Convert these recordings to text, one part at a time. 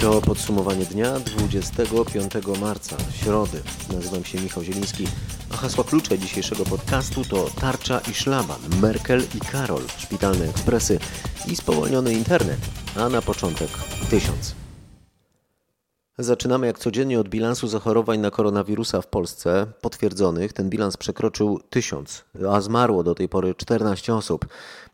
To podsumowanie dnia 25 marca, środy. Nazywam się Michał Zieliński, a hasła klucze dzisiejszego podcastu to tarcza i szlaban, Merkel i Karol, szpitalne ekspresy i spowolniony internet, a na początek tysiąc. Zaczynamy jak codziennie od bilansu zachorowań na koronawirusa w Polsce potwierdzonych. Ten bilans przekroczył tysiąc, a zmarło do tej pory 14 osób.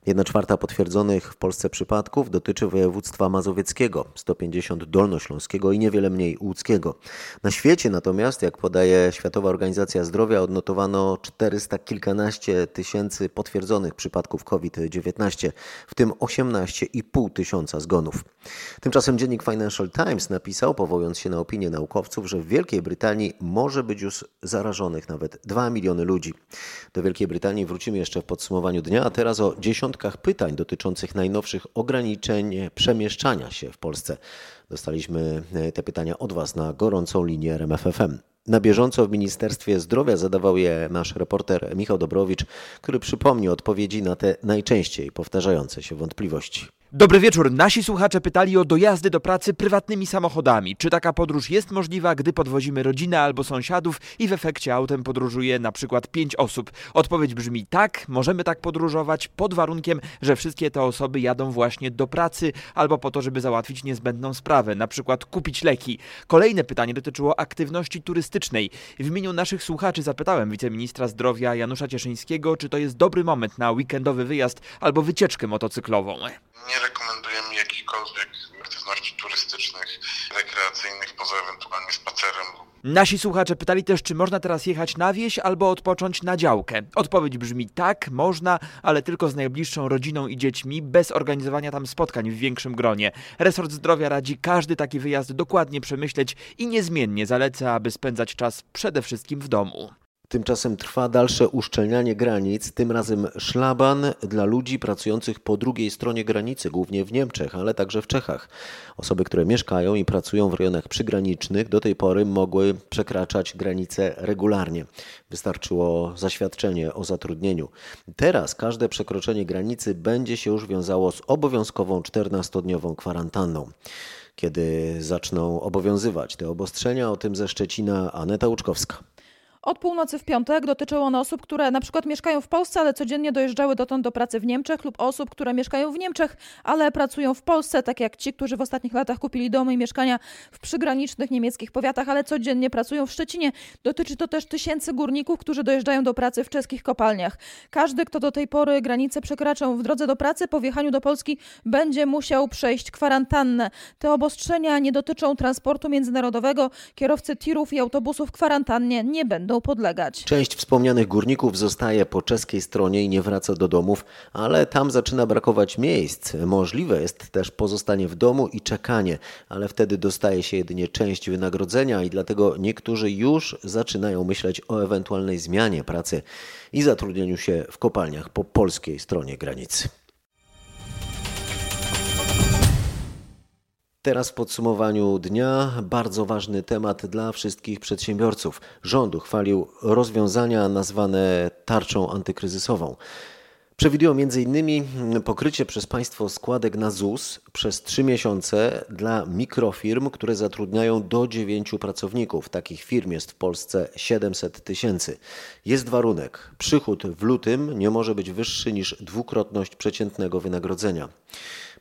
Jedna czwarta potwierdzonych w Polsce przypadków dotyczy województwa mazowieckiego, 150 dolnośląskiego i niewiele mniej łódzkiego. Na świecie natomiast, jak podaje Światowa Organizacja Zdrowia, odnotowano 400 kilkanaście tysięcy potwierdzonych przypadków COVID-19, w tym 18,5 tysiąca zgonów. Tymczasem dziennik Financial Times napisał, powołując się na opinię naukowców, że w Wielkiej Brytanii może być już zarażonych nawet 2 miliony ludzi. Do Wielkiej Brytanii wrócimy jeszcze w podsumowaniu dnia, a teraz o 10 dziesiątkach pytań dotyczących najnowszych ograniczeń przemieszczania się w Polsce. Dostaliśmy e, te pytania od Was na gorącą linię RMFFM. Na bieżąco w Ministerstwie Zdrowia zadawał je nasz reporter Michał Dobrowicz, który przypomni odpowiedzi na te najczęściej powtarzające się wątpliwości. Dobry wieczór. Nasi słuchacze pytali o dojazdy do pracy prywatnymi samochodami. Czy taka podróż jest możliwa, gdy podwozimy rodzinę albo sąsiadów i w efekcie autem podróżuje na przykład pięć osób? Odpowiedź brzmi tak, możemy tak podróżować pod warunkiem, że wszystkie te osoby jadą właśnie do pracy albo po to, żeby załatwić niezbędną sprawę, na przykład kupić leki. Kolejne pytanie dotyczyło aktywności turystycznej. W imieniu naszych słuchaczy zapytałem wiceministra zdrowia Janusza Cieszyńskiego, czy to jest dobry moment na weekendowy wyjazd albo wycieczkę motocyklową. Nie rekomendujemy jakichkolwiek aktywności turystycznych, rekreacyjnych, poza ewentualnie spacerem. Nasi słuchacze pytali też, czy można teraz jechać na wieś albo odpocząć na działkę. Odpowiedź brzmi tak, można, ale tylko z najbliższą rodziną i dziećmi, bez organizowania tam spotkań w większym gronie. Resort Zdrowia radzi każdy taki wyjazd dokładnie przemyśleć i niezmiennie zaleca, aby spędzać czas przede wszystkim w domu. Tymczasem trwa dalsze uszczelnianie granic, tym razem szlaban dla ludzi pracujących po drugiej stronie granicy, głównie w Niemczech, ale także w Czechach. Osoby, które mieszkają i pracują w rejonach przygranicznych, do tej pory mogły przekraczać granice regularnie. Wystarczyło zaświadczenie o zatrudnieniu. Teraz każde przekroczenie granicy będzie się już wiązało z obowiązkową 14-dniową kwarantanną kiedy zaczną obowiązywać te obostrzenia. O tym ze Szczecina Aneta Łuczkowska. Od północy w piątek dotyczyły one osób, które na przykład mieszkają w Polsce, ale codziennie dojeżdżały dotąd do pracy w Niemczech lub osób, które mieszkają w Niemczech, ale pracują w Polsce, tak jak ci, którzy w ostatnich latach kupili domy i mieszkania w przygranicznych niemieckich powiatach, ale codziennie pracują w Szczecinie. Dotyczy to też tysięcy górników, którzy dojeżdżają do pracy w czeskich kopalniach. Każdy, kto do tej pory granicę przekraczał w drodze do pracy, po wjechaniu do Polski będzie musiał przejść kwarantannę. Te obostrzenia nie dotyczą transportu międzynarodowego. Kierowcy tirów i autobusów kwarantannie nie będą podlegać. Część wspomnianych górników zostaje po czeskiej stronie i nie wraca do domów, ale tam zaczyna brakować miejsc. Możliwe jest też pozostanie w domu i czekanie, ale wtedy dostaje się jedynie część wynagrodzenia i dlatego niektórzy już zaczynają myśleć o ewentualnej zmianie pracy i zatrudnieniu się w kopalniach po polskiej stronie granicy. Teraz w podsumowaniu dnia bardzo ważny temat dla wszystkich przedsiębiorców. Rząd uchwalił rozwiązania nazwane tarczą antykryzysową. Przewidują m.in. pokrycie przez państwo składek na ZUS przez trzy miesiące dla mikrofirm, które zatrudniają do dziewięciu pracowników. Takich firm jest w Polsce 700 tysięcy. Jest warunek: przychód w lutym nie może być wyższy niż dwukrotność przeciętnego wynagrodzenia.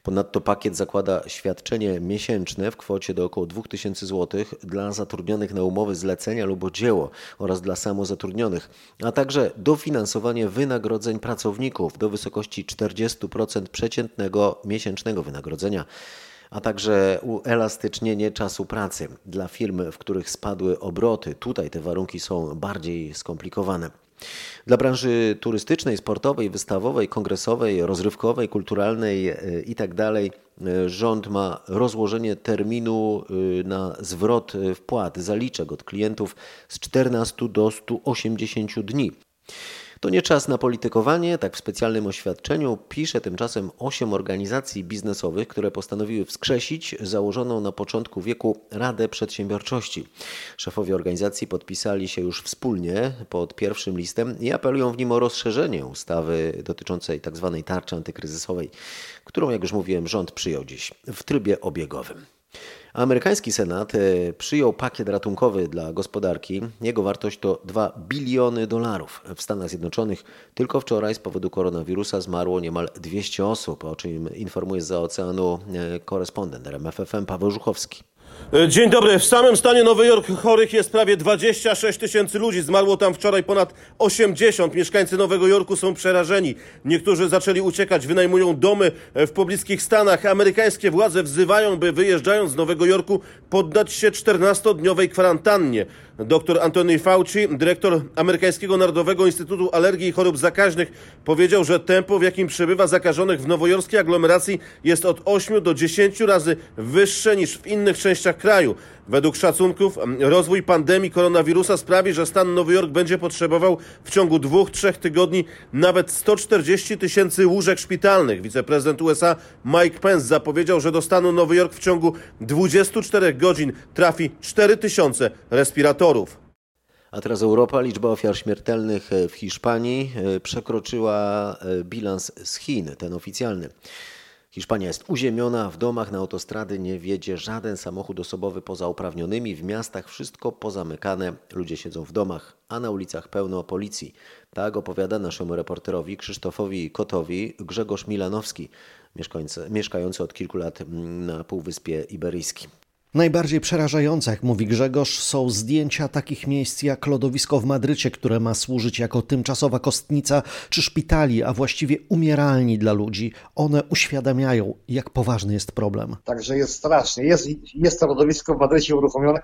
Ponadto pakiet zakłada świadczenie miesięczne w kwocie do około 2000 zł dla zatrudnionych na umowy zlecenia lub dzieło oraz dla samozatrudnionych, a także dofinansowanie wynagrodzeń pracowników do wysokości 40% przeciętnego miesięcznego wynagrodzenia a także uelastycznienie czasu pracy dla firm, w których spadły obroty. Tutaj te warunki są bardziej skomplikowane. Dla branży turystycznej, sportowej, wystawowej, kongresowej, rozrywkowej, kulturalnej e, itd. Tak e, rząd ma rozłożenie terminu e, na zwrot wpłat, zaliczek od klientów z 14 do 180 dni. To nie czas na politykowanie, tak w specjalnym oświadczeniu pisze tymczasem osiem organizacji biznesowych, które postanowiły wskrzesić założoną na początku wieku Radę Przedsiębiorczości. Szefowie organizacji podpisali się już wspólnie pod pierwszym listem i apelują w nim o rozszerzenie ustawy dotyczącej tzw. Tak tarczy antykryzysowej, którą, jak już mówiłem, rząd przyjął dziś w trybie obiegowym. Amerykański Senat e, przyjął pakiet ratunkowy dla gospodarki. Jego wartość to 2 biliony dolarów. W Stanach Zjednoczonych tylko wczoraj z powodu koronawirusa zmarło niemal 200 osób, o czym informuje z oceanu e, korespondent RMFFM Paweł Żuchowski. E, dzień dobry. W samym stanie Nowy Jork chorych jest prawie 26 tysięcy ludzi. Zmarło tam wczoraj ponad 80. Mieszkańcy Nowego Jorku są przerażeni. Niektórzy zaczęli uciekać, wynajmują domy w pobliskich stanach. Amerykańskie władze wzywają, by wyjeżdżając z Nowego Jorku poddać się 14-dniowej kwarantannie. Dr Anthony Fauci, dyrektor Amerykańskiego Narodowego Instytutu Alergii i Chorób Zakaźnych, powiedział, że tempo, w jakim przybywa zakażonych w nowojorskiej aglomeracji jest od 8 do 10 razy wyższe niż w innych częściach kraju. Według szacunków rozwój pandemii koronawirusa sprawi, że stan Nowy Jork będzie potrzebował w ciągu dwóch, trzech tygodni nawet 140 tysięcy łóżek szpitalnych. Wiceprezydent USA Mike Pence zapowiedział, że do stanu Nowy Jork w ciągu 24 godzin trafi 4 tysiące respiratorów. A teraz Europa. Liczba ofiar śmiertelnych w Hiszpanii e, przekroczyła e, bilans z Chin, ten oficjalny. Hiszpania jest uziemiona, w domach na autostrady nie wiedzie żaden samochód osobowy poza uprawnionymi, w miastach wszystko pozamykane, ludzie siedzą w domach, a na ulicach pełno policji. Tak opowiada naszemu reporterowi Krzysztofowi Kotowi Grzegorz Milanowski, mieszkający od kilku lat na Półwyspie Iberyjskim. Najbardziej przerażające, jak mówi Grzegorz, są zdjęcia takich miejsc jak lodowisko w Madrycie, które ma służyć jako tymczasowa kostnica, czy szpitali, a właściwie umieralni dla ludzi. One uświadamiają, jak poważny jest problem. Także jest strasznie. Jest, jest to lodowisko w Madrycie uruchomione.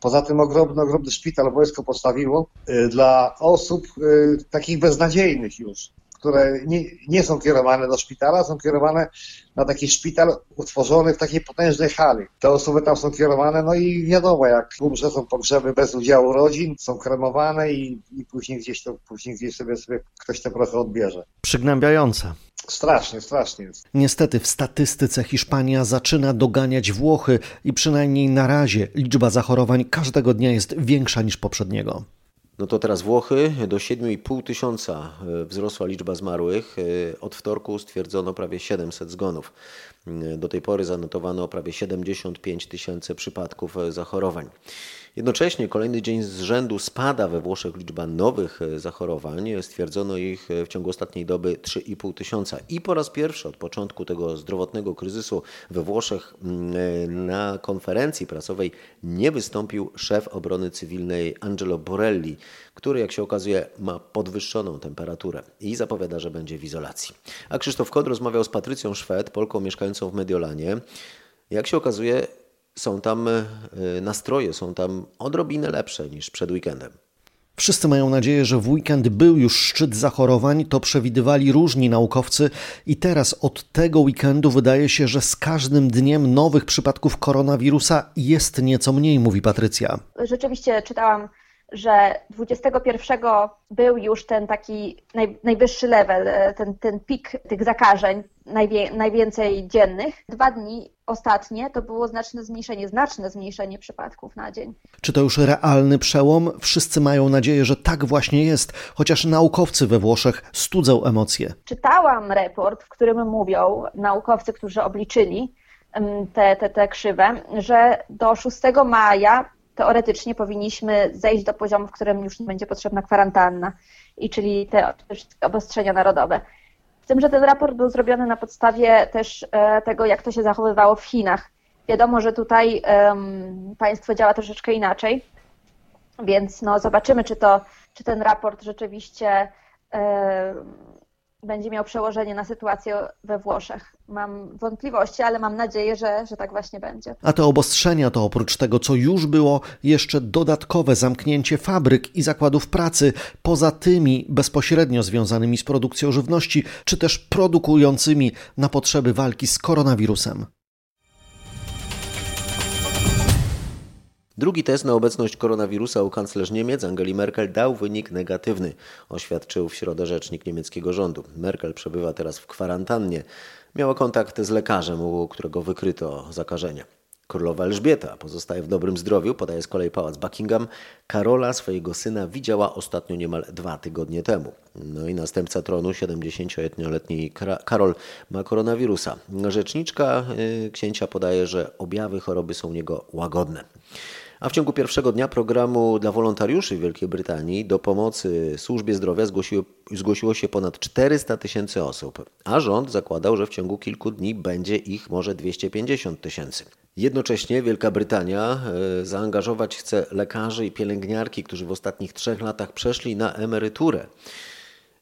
Poza tym ogromny, ogromny szpital wojsko postawiło y, dla osób y, takich beznadziejnych już które nie, nie są kierowane do szpitala, są kierowane na taki szpital utworzony w takiej potężnej hali. Te osoby tam są kierowane, no i wiadomo, jak umrze, są pogrzeby bez udziału rodzin, są kremowane i, i później gdzieś to, później gdzieś sobie, sobie ktoś te prochy odbierze. Przygnębiające. Strasznie, strasznie. Niestety w statystyce Hiszpania zaczyna doganiać Włochy i przynajmniej na razie liczba zachorowań każdego dnia jest większa niż poprzedniego. No to teraz Włochy. Do 7,5 tysiąca e, wzrosła liczba zmarłych. E, od wtorku stwierdzono prawie 700 zgonów. E, do tej pory zanotowano prawie 75 tysięcy przypadków zachorowań. Jednocześnie kolejny dzień z rzędu spada we Włoszech liczba nowych e, zachorowań. Stwierdzono ich e, w ciągu ostatniej doby 3,5 tysiąca. I po raz pierwszy od początku tego zdrowotnego kryzysu we Włoszech e, na konferencji prasowej nie wystąpił szef obrony cywilnej Angelo Borelli, który jak się okazuje ma podwyższoną temperaturę i zapowiada, że będzie w izolacji. A Krzysztof Kod rozmawiał z Patrycją Szwed, Polką mieszkającą w Mediolanie. Jak się okazuje, są tam e, nastroje, są tam odrobinę lepsze niż przed weekendem. Wszyscy mają nadzieję, że w weekend był już szczyt zachorowań, to przewidywali różni naukowcy i teraz od tego weekendu wydaje się, że z każdym dniem nowych przypadków koronawirusa jest nieco mniej, mówi Patrycja. Rzeczywiście czytałam że 21 był już ten taki naj, najwyższy level, e, ten, ten pik tych zakażeń, najwie, najwięcej dziennych. Dwa dni ostatnie to było znaczne zmniejszenie, znaczne zmniejszenie przypadków na dzień. Czy to już realny przełom? Wszyscy mają nadzieję, że tak właśnie jest, chociaż naukowcy we Włoszech studzą emocje. Czytałam raport, w którym mówią naukowcy, którzy obliczyli te, te, te krzywe, że do 6 maja teoretycznie powinniśmy zejść do poziomu, w którym już nie będzie potrzebna kwarantanna, i czyli te obostrzenia narodowe. Z tym, że ten raport był zrobiony na podstawie też e, tego, jak to się zachowywało w Chinach. Wiadomo, że tutaj um, państwo działa troszeczkę inaczej, więc no, zobaczymy, czy, to, czy ten raport rzeczywiście um, będzie miał przełożenie na sytuację we Włoszech. Mam wątpliwości, ale mam nadzieję, że, że tak właśnie będzie. A te obostrzenia to oprócz tego, co już było, jeszcze dodatkowe zamknięcie fabryk i zakładów pracy, poza tymi bezpośrednio związanymi z produkcją żywności, czy też produkującymi na potrzeby walki z koronawirusem. Drugi test na obecność koronawirusa u kanclerz Niemiec Angeli Merkel dał wynik negatywny, oświadczył w środę rzecznik niemieckiego rządu. Merkel przebywa teraz w kwarantannie. Miała kontakt z lekarzem, u którego wykryto zakażenie. Królowa Elżbieta pozostaje w dobrym zdrowiu, podaje z kolei pałac Buckingham. Karola swojego syna widziała ostatnio niemal dwa tygodnie temu. No i następca tronu, 71-letni Karol, ma koronawirusa. Rzeczniczka y, księcia podaje, że objawy choroby są u niego łagodne. A w ciągu pierwszego dnia programu dla wolontariuszy w Wielkiej Brytanii do pomocy służbie zdrowia zgłosiło, zgłosiło się ponad 400 tysięcy osób, a rząd zakładał, że w ciągu kilku dni będzie ich może 250 tysięcy. Jednocześnie Wielka Brytania e, zaangażować chce lekarzy i pielęgniarki, którzy w ostatnich trzech latach przeszli na emeryturę.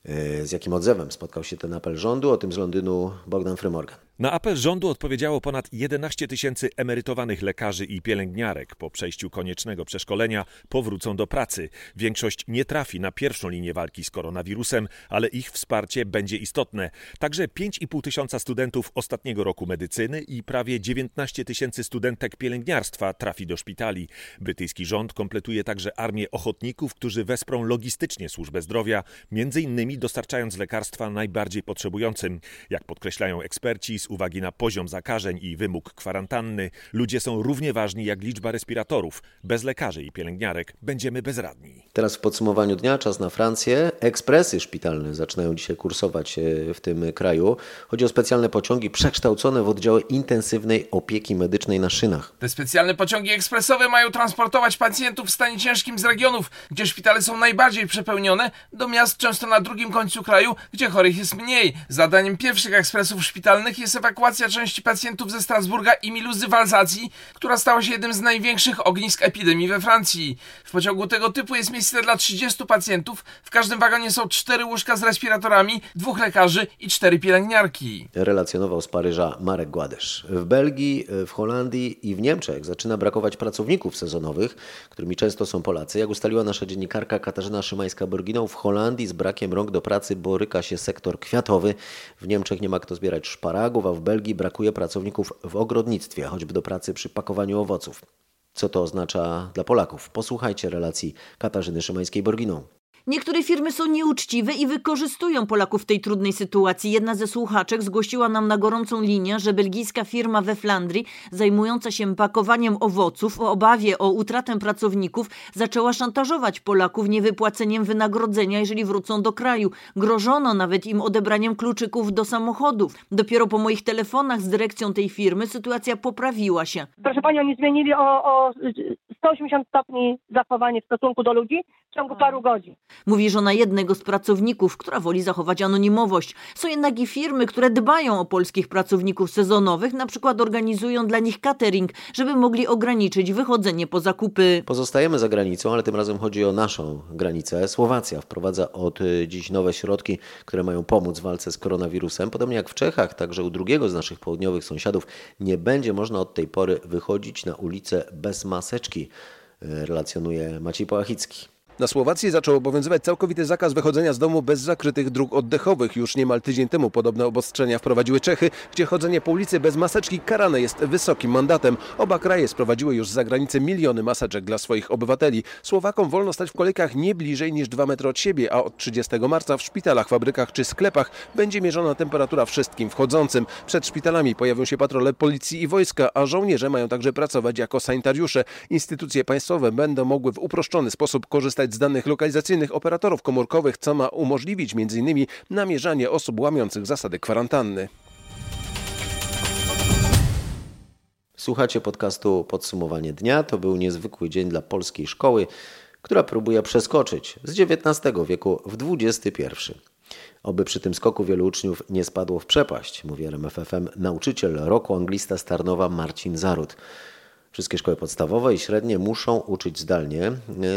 E, z jakim odzewem spotkał się ten apel rządu? O tym z Londynu Bogdan Frymorgan. Na apel rządu odpowiedziało ponad 11 tysięcy emerytowanych lekarzy i pielęgniarek. Po przejściu koniecznego przeszkolenia powrócą do pracy. Większość nie trafi na pierwszą linię walki z koronawirusem, ale ich wsparcie będzie istotne. Także 5,5 tysiąca studentów ostatniego roku medycyny i prawie 19 tysięcy studentek pielęgniarstwa trafi do szpitali. Brytyjski rząd kompletuje także armię ochotników, którzy wesprą logistycznie służbę zdrowia, między innymi dostarczając lekarstwa najbardziej potrzebującym. Jak podkreślają eksperci, z uwagi na poziom zakażeń i wymóg kwarantanny, ludzie są równie ważni jak liczba respiratorów. Bez lekarzy i pielęgniarek będziemy bezradni. Teraz w podsumowaniu dnia czas na Francję. Ekspresy szpitalne zaczynają dzisiaj kursować e, w tym kraju. Chodzi o specjalne pociągi przekształcone w oddziały intensywnej opieki medycznej na szynach. Te specjalne pociągi ekspresowe mają transportować pacjentów w stanie ciężkim z regionów, gdzie szpitale są najbardziej przepełnione, do miast często na drugim końcu kraju, gdzie chorych jest mniej. Zadaniem pierwszych ekspresów szpitalnych jest ewakuacja części pacjentów ze Strasburga i Miluzy w Alzacji, która stała się jednym z największych ognisk epidemii we Francji. W pociągu tego typu jest miejsce dla 30 pacjentów, w każdym wagonie są 4 łóżka z respiratorami, dwóch lekarzy i 4 pielęgniarki. Relacjonował z Paryża Marek Gładesz. W Belgii, w Holandii i w Niemczech zaczyna brakować pracowników sezonowych, którymi często są Polacy. Jak ustaliła nasza dziennikarka Katarzyna Szymańska-Borginą, w Holandii z brakiem rąk do pracy boryka się sektor kwiatowy. W Niemczech nie ma kto zbierać szparagów, w Belgii brakuje pracowników w ogrodnictwie, choćby do pracy przy pakowaniu owoców. Co to oznacza dla Polaków? Posłuchajcie relacji Katarzyny Szymańskiej-Borginą. Niektóre firmy są nieuczciwe i wykorzystują Polaków w tej trudnej sytuacji. Jedna ze słuchaczek zgłosiła nam na gorącą linię, że belgijska firma we Flandrii, zajmująca się pakowaniem owoców, w obawie o utratę pracowników, zaczęła szantażować Polaków niewypłaceniem wynagrodzenia, jeżeli wrócą do kraju. Grożono nawet im odebraniem kluczyków do samochodów. Dopiero po moich telefonach z dyrekcją tej firmy sytuacja poprawiła się. Proszę Pani, oni zmienili o, o 180 stopni zachowanie w stosunku do ludzi w ciągu paru godzin. Mówi żona jednego z pracowników, która woli zachować anonimowość. Są jednak i firmy, które dbają o polskich pracowników sezonowych, na przykład organizują dla nich catering, żeby mogli ograniczyć wychodzenie po zakupy. Pozostajemy za granicą, ale tym razem chodzi o naszą granicę. Słowacja wprowadza od y, dziś nowe środki, które mają pomóc w walce z koronawirusem. Podobnie jak w Czechach, także u drugiego z naszych południowych sąsiadów nie będzie można od tej pory wychodzić na ulicę bez maseczki, y, relacjonuje Maciej Pałachicki. Na Słowacji zaczął obowiązywać całkowity zakaz wychodzenia z domu bez zakrytych dróg oddechowych. Już niemal tydzień temu podobne obostrzenia wprowadziły Czechy, gdzie chodzenie po ulicy bez maseczki karane jest wysokim mandatem. Oba kraje sprowadziły już z zagranicy miliony maseczek dla swoich obywateli. Słowakom wolno stać w kolejkach nie bliżej niż 2 metry od siebie, a od 30 marca w szpitalach, fabrykach czy sklepach będzie mierzona temperatura wszystkim wchodzącym. Przed szpitalami pojawią się patrole policji i wojska, a żołnierze mają także pracować jako sanitariusze. Instytucje państwowe będą mogły w uproszczony sposób korzystać korzystać z danych lokalizacyjnych operatorów komórkowych, co ma umożliwić m.in. namierzanie osób łamiących zasady kwarantanny. Słuchacie podcastu Podsumowanie Dnia. To był niezwykły dzień dla polskiej szkoły, która próbuje przeskoczyć z XIX wieku w XXI. Oby przy tym skoku wielu uczniów nie spadło w przepaść, mówi RMFFM nauczyciel roku anglista z Tarnowa Marcin Zarut. Wszystkie szkoły podstawowe i średnie muszą uczyć zdalnie,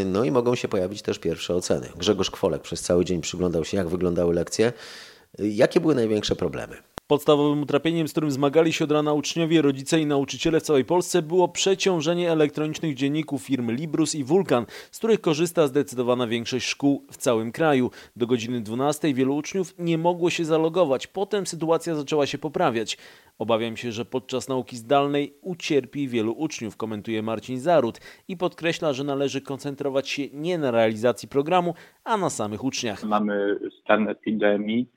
no i mogą się pojawić też pierwsze oceny. Grzegorz Kwolek przez cały dzień przyglądał się, jak wyglądały lekcje. Jakie były największe problemy? Podstawowym utrapieniem, z którym zmagali się od rana uczniowie, rodzice i nauczyciele w całej Polsce było przeciążenie elektronicznych dzienników firm Librus i Vulkan, z których korzysta zdecydowana większość szkół w całym kraju. Do godziny 12 wielu uczniów nie mogło się zalogować. Potem sytuacja zaczęła się poprawiać. Obawiam się, że podczas nauki zdalnej ucierpi wielu uczniów, komentuje Marcin Zarut i podkreśla, że należy koncentrować się nie na realizacji programu, a na samych uczniach. Mamy stan epidemii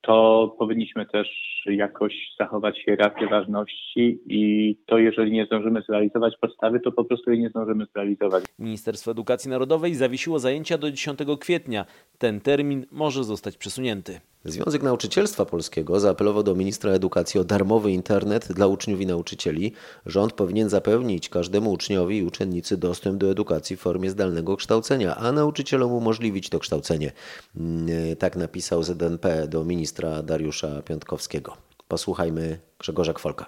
to powinniśmy też jakoś zachować hierarchię ważności i to jeżeli nie zdążymy zrealizować podstawy, to po prostu jej nie zdążymy zrealizować. Ministerstwo Edukacji Narodowej zawiesiło zajęcia do 10 kwietnia. Ten termin może zostać przesunięty. Związek Nauczycielstwa Polskiego zaapelował do ministra edukacji o darmowy internet dla uczniów i nauczycieli. Rząd powinien zapewnić każdemu uczniowi i uczennicy dostęp do edukacji w formie zdalnego kształcenia, a nauczycielom umożliwić to kształcenie. Mm, tak napisał ZNP do ministra Dariusza Piątkowskiego. Posłuchajmy Grzegorza Kwolka.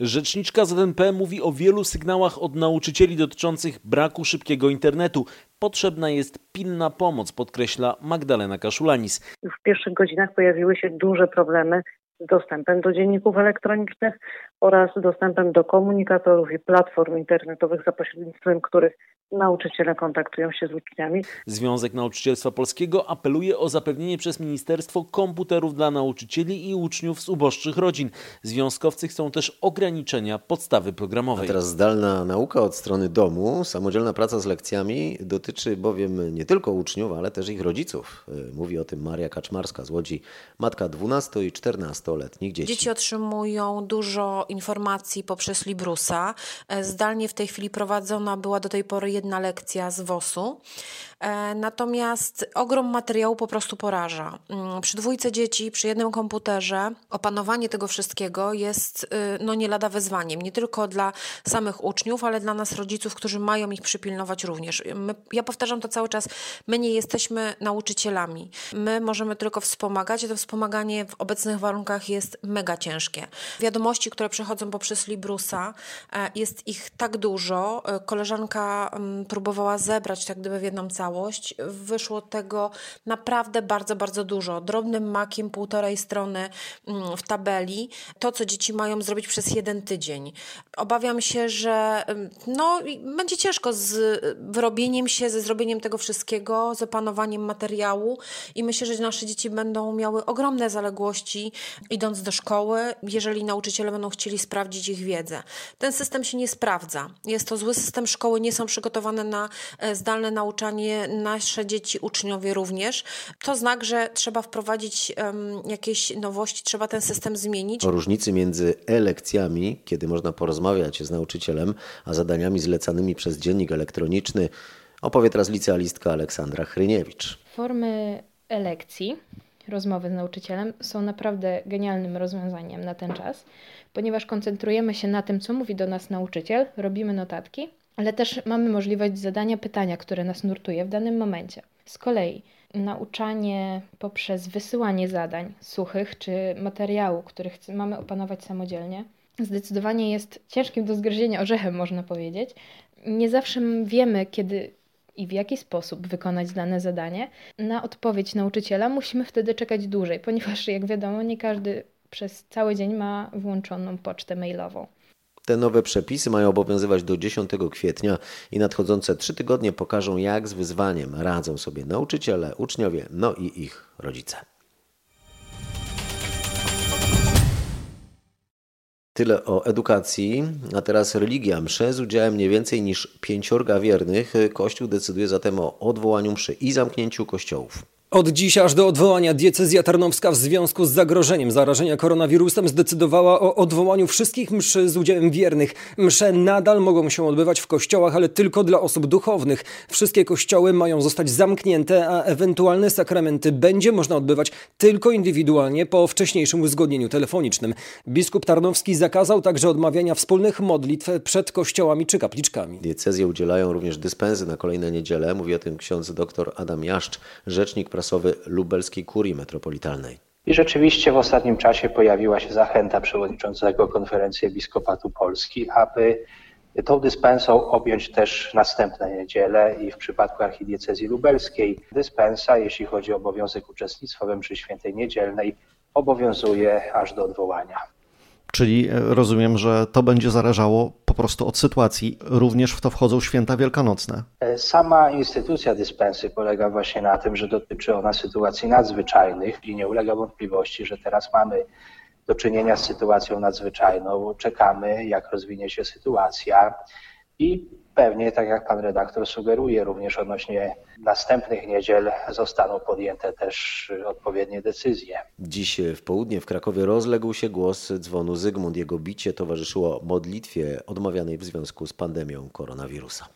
Rzeczniczka ZNP mówi o wielu sygnałach od nauczycieli dotyczących braku szybkiego internetu. Potrzebna jest pilna pomoc, podkreśla Magdalena Kaszulanis. W pierwszych godzinach pojawiły się duże problemy dostępem do dzienników elektronicznych oraz dostępem do komunikatorów i platform internetowych, za pośrednictwem których nauczyciele kontaktują się z uczniami. Związek Nauczycielstwa Polskiego apeluje o zapewnienie przez ministerstwo komputerów dla nauczycieli i uczniów z uboższych rodzin. Związkowcy chcą też ograniczenia podstawy programowej. A teraz zdalna nauka od strony domu, samodzielna praca z lekcjami dotyczy bowiem nie tylko uczniów, ale też ich rodziców. Mówi o tym Maria Kaczmarska z Łodzi, matka 12 i 14-letnich dzieci. Dzieci otrzymują dużo informacji poprzez Librusa. Zdalnie w tej chwili prowadzona była do tej pory jedna lekcja z WOS-u. E, natomiast ogrom materiału po prostu poraża. Mm, przy dwójce dzieci, przy jednym komputerze, opanowanie tego wszystkiego jest y, no, nie lada wyzwaniem. Nie tylko dla samych uczniów, ale dla nas rodziców, którzy mają ich przypilnować również. My, ja powtarzam to cały czas, my nie jesteśmy nauczycielami. My możemy tylko wspomagać, a to wspomaganie w obecnych warunkach jest mega ciężkie. Wiadomości, które przechodzą poprzez Librusa, e, jest ich tak dużo. E, koleżanka mm, próbowała zebrać tak gdyby w jedną całość. Wyszło tego naprawdę bardzo, bardzo dużo. Drobnym makiem półtorej strony mm, w tabeli. To, co dzieci mają zrobić przez jeden tydzień. Obawiam się, że mm, no, będzie ciężko z wyrobieniem się, ze zrobieniem tego wszystkiego, z opanowaniem materiału i myślę, że nasze dzieci będą miały ogromne zaległości idąc do szkoły, jeżeli nauczyciele będą chcieli sprawdzić ich wiedzę. Ten system się nie sprawdza. Jest to zły system, szkoły nie są przygotowane na e, zdalne nauczanie nasze dzieci, uczniowie również. To znak, że trzeba wprowadzić um, jakieś nowości, trzeba ten system zmienić. O różnicy między e-lekcjami, kiedy można porozmawiać z nauczycielem, a zadaniami zlecanymi przez dziennik elektroniczny, opowie teraz licealistka Aleksandra Chryniewicz. Formy e-lekcji rozmowy z nauczycielem są naprawdę genialnym rozwiązaniem na ten czas, ponieważ koncentrujemy się na tym, co mówi do nas nauczyciel, robimy notatki, ale też mamy możliwość zadania pytania, które nas nurtuje w danym momencie. Z kolei nauczanie poprzez wysyłanie zadań suchych czy materiału, który mamy opanować samodzielnie, zdecydowanie jest ciężkim do zgryzienia orzechem, można powiedzieć. Nie zawsze wiemy, kiedy i w jaki sposób wykonać dane zadanie. Na odpowiedź nauczyciela musimy wtedy czekać dłużej, ponieważ, jak wiadomo, nie każdy przez cały dzień ma włączoną pocztę mailową. Te nowe przepisy mają obowiązywać do 10 kwietnia i nadchodzące trzy tygodnie pokażą, jak z wyzwaniem radzą sobie nauczyciele, uczniowie, no i ich rodzice. Tyle o edukacji, a teraz religia. Msze z udziałem nie więcej niż pięciorga wiernych. Kościół decyduje zatem o odwołaniu mszy i zamknięciu kościołów. Od dziś aż do odwołania diecezja tarnowska w związku z zagrożeniem zarażenia koronawirusem zdecydowała o odwołaniu wszystkich mszy z udziałem wiernych. Msze nadal mogą się odbywać w kościołach, ale tylko dla osób duchownych. Wszystkie kościoły mają zostać zamknięte, a ewentualne sakramenty będzie można odbywać tylko indywidualnie po wcześniejszym uzgodnieniu telefonicznym. Biskup Tarnowski zakazał także odmawiania wspólnych modlitw przed kościołami czy kapliczkami. Diecezje udzielają również dyspensy na kolejne niedzielę. Mówi o tym ksiądz dr Adam Jaszcz, rzecznik prasowy lubelskiej kurii metropolitalnej. I rzeczywiście w ostatnim czasie pojawiła się zachęta przewodniczącego Konferencji Episkopatu Polski, aby tą dyspensą objąć też następne niedziele i w przypadku archidiecezji lubelskiej dyspensa, jeśli chodzi o obowiązek uczestnictwa we mszy świętej niedzielnej, obowiązuje aż do odwołania. Czyli e, rozumiem, że to będzie zależało po prostu od sytuacji. Również w to wchodzą święta wielkanocne. E, sama instytucja dyspensy polega właśnie na tym, że dotyczy ona sytuacji nadzwyczajnych i nie ulega wątpliwości, że teraz mamy do czynienia z sytuacją nadzwyczajną. Czekamy, jak rozwinie się sytuacja. i pewnie, tak jak pan redaktor sugeruje, również odnośnie następnych niedziel zostaną podjęte też odpowiednie decyzje. Dziś w południe w Krakowie rozległ się głos dzwonu Zygmunt. Jego bicie towarzyszyło modlitwie odmawianej w związku z pandemią koronawirusa.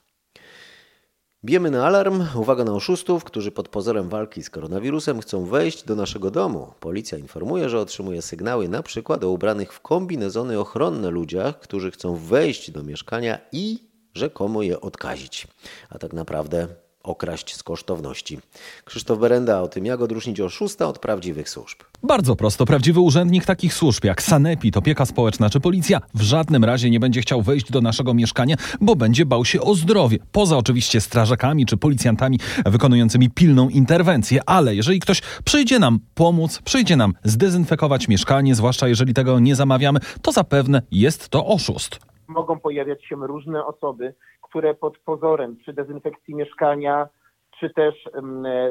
Bijemy na alarm. Uwaga na oszustów, którzy pod pozorem walki z koronawirusem chcą wejść do naszego domu. Policja informuje, że otrzymuje sygnały na przykład o ubranych w kombinezony ochronne ludziach, którzy chcą wejść do mieszkania i rzekomo je odkazić. A tak naprawdę okraść z kosztowności. Krzysztof Berenda o tym, jak odróżnić oszusta od prawdziwych służb. Bardzo prosto. Prawdziwy urzędnik takich służb jak Sanepid, opieka społeczna czy policja w żadnym razie nie będzie chciał wejść do naszego mieszkania, bo będzie bał się o zdrowie. Poza oczywiście strażakami czy policjantami wykonującymi pilną interwencję. Ale jeżeli ktoś przyjdzie nam pomóc, przyjdzie nam zdezynfekować mieszkanie, zwłaszcza jeżeli tego nie zamawiamy, to zapewne jest to oszust. Mogą pojawiać się różne osoby, które pod pozorem przy dezynfekcji mieszkania czy też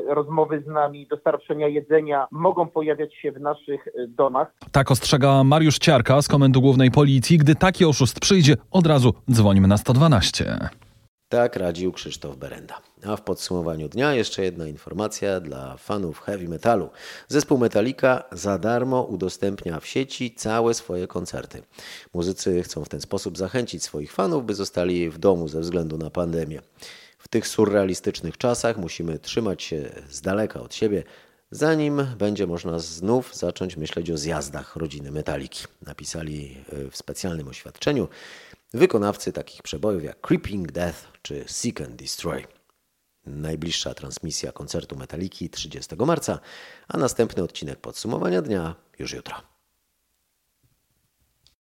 rozmowy z nami, dostarczenia jedzenia mogą pojawiać się w naszych e, domach. Tak ostrzega Mariusz Ciarka z Komendy Głównej Policji. Gdy taki oszust przyjdzie, od razu dzwonimy na 112. Tak radził Krzysztof Berenda. A w podsumowaniu dnia jeszcze jedna informacja dla fanów heavy metalu. Zespół Metallica za darmo udostępnia w sieci całe swoje koncerty. Muzycy chcą w ten sposób zachęcić swoich fanów, by zostali w domu ze względu na pandemię. W tych surrealistycznych czasach musimy trzymać się z daleka od siebie, zanim będzie można znów zacząć myśleć o zjazdach rodziny Metaliki. Napisali w specjalnym oświadczeniu wykonawcy takich przebojów jak Creeping Death czy Seek and Destroy. Najbliższa transmisja koncertu Metaliki 30 marca, a następny odcinek podsumowania dnia już jutro.